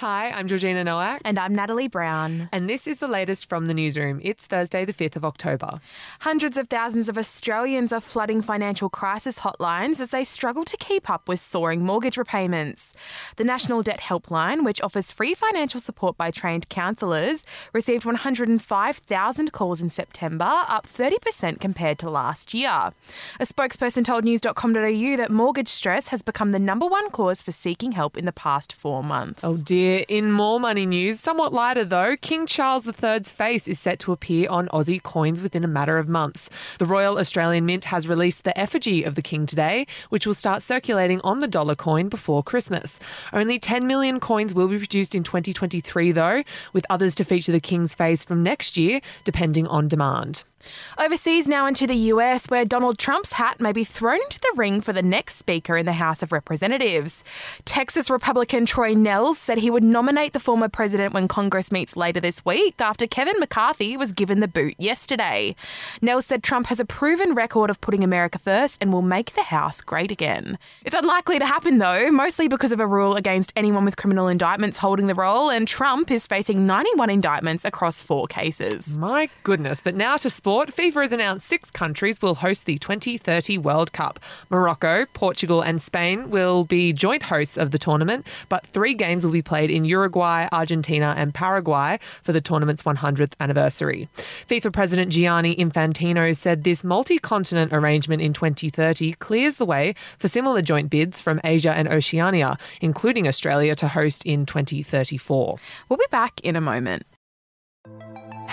Hi, I'm Georgina Nowak. And I'm Natalie Brown. And this is the latest from the newsroom. It's Thursday, the 5th of October. Hundreds of thousands of Australians are flooding financial crisis hotlines as they struggle to keep up with soaring mortgage repayments. The National Debt Helpline, which offers free financial support by trained counsellors, received 105,000 calls in September, up 30% compared to last year. A spokesperson told news.com.au that mortgage stress has become the number one cause for seeking help in the past four months. Oh dear. In more money news, somewhat lighter though, King Charles III's face is set to appear on Aussie coins within a matter of months. The Royal Australian Mint has released the effigy of the King today, which will start circulating on the dollar coin before Christmas. Only 10 million coins will be produced in 2023 though, with others to feature the King's face from next year, depending on demand. Overseas now into the US, where Donald Trump's hat may be thrown into the ring for the next Speaker in the House of Representatives. Texas Republican Troy Nehls said he would nominate the former president when Congress meets later this week after Kevin McCarthy was given the boot yesterday. Nehls said Trump has a proven record of putting America first and will make the House great again. It's unlikely to happen, though, mostly because of a rule against anyone with criminal indictments holding the role, and Trump is facing 91 indictments across four cases. My goodness. But now to sport. FIFA has announced six countries will host the 2030 World Cup. Morocco, Portugal, and Spain will be joint hosts of the tournament, but three games will be played in Uruguay, Argentina, and Paraguay for the tournament's 100th anniversary. FIFA President Gianni Infantino said this multi continent arrangement in 2030 clears the way for similar joint bids from Asia and Oceania, including Australia, to host in 2034. We'll be back in a moment.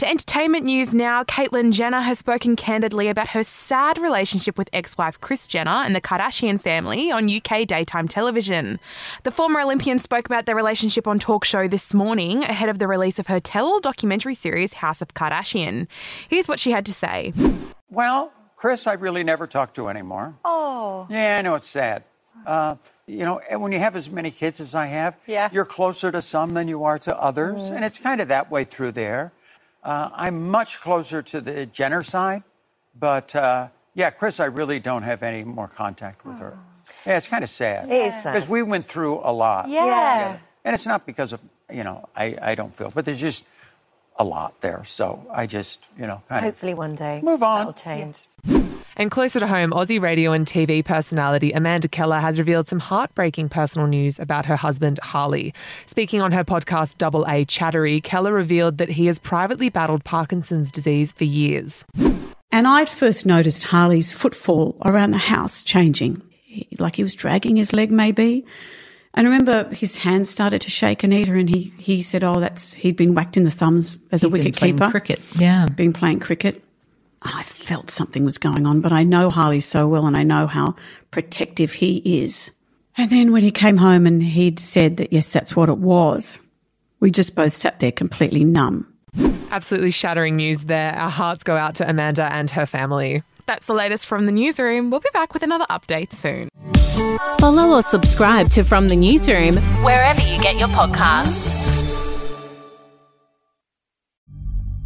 To entertainment news now, Caitlyn Jenner has spoken candidly about her sad relationship with ex wife Kris Jenner and the Kardashian family on UK daytime television. The former Olympian spoke about their relationship on talk show this morning ahead of the release of her tell all documentary series House of Kardashian. Here's what she had to say Well, Kris, I really never talk to anymore. Oh. Yeah, I know it's sad. Uh, you know, when you have as many kids as I have, Yeah. you're closer to some than you are to others. Mm. And it's kind of that way through there. Uh, I'm much closer to the Jenner side, but uh, yeah, Kris, I really don't have any more contact with her. Yeah, it's kind of sad. It is sad. Because we went through a lot. Yeah. Yeah. And it's not because of, you know, I, I don't feel, but there's just a lot there. So I just, you know, kind Hopefully one day. Move on. That'll change. And closer to home, Aussie radio and TV personality Amanda Keller has revealed some heartbreaking personal news about her husband, Harley. Speaking on her podcast, Double A Chattery, Keller revealed that he has privately battled Parkinson's disease for years. And I'd first noticed Harley's footfall around the house changing, like he was dragging his leg maybe. And I remember his hands started to shake, Anita, and he, he said, oh, that's, he'd been whacked in the thumbs as a He'd been wicket playing keeper. cricket, yeah. Been playing cricket. And I felt something was going on, but I know Harley so well and I know how protective he is. And then when he came home and he'd said that, yes, that's what it was, we just both sat there completely numb. Absolutely shattering news there. Our hearts go out to Amanda and her family. That's the latest from the newsroom. We'll be back with another update soon. Follow or subscribe to From the Newsroom wherever you get your podcasts.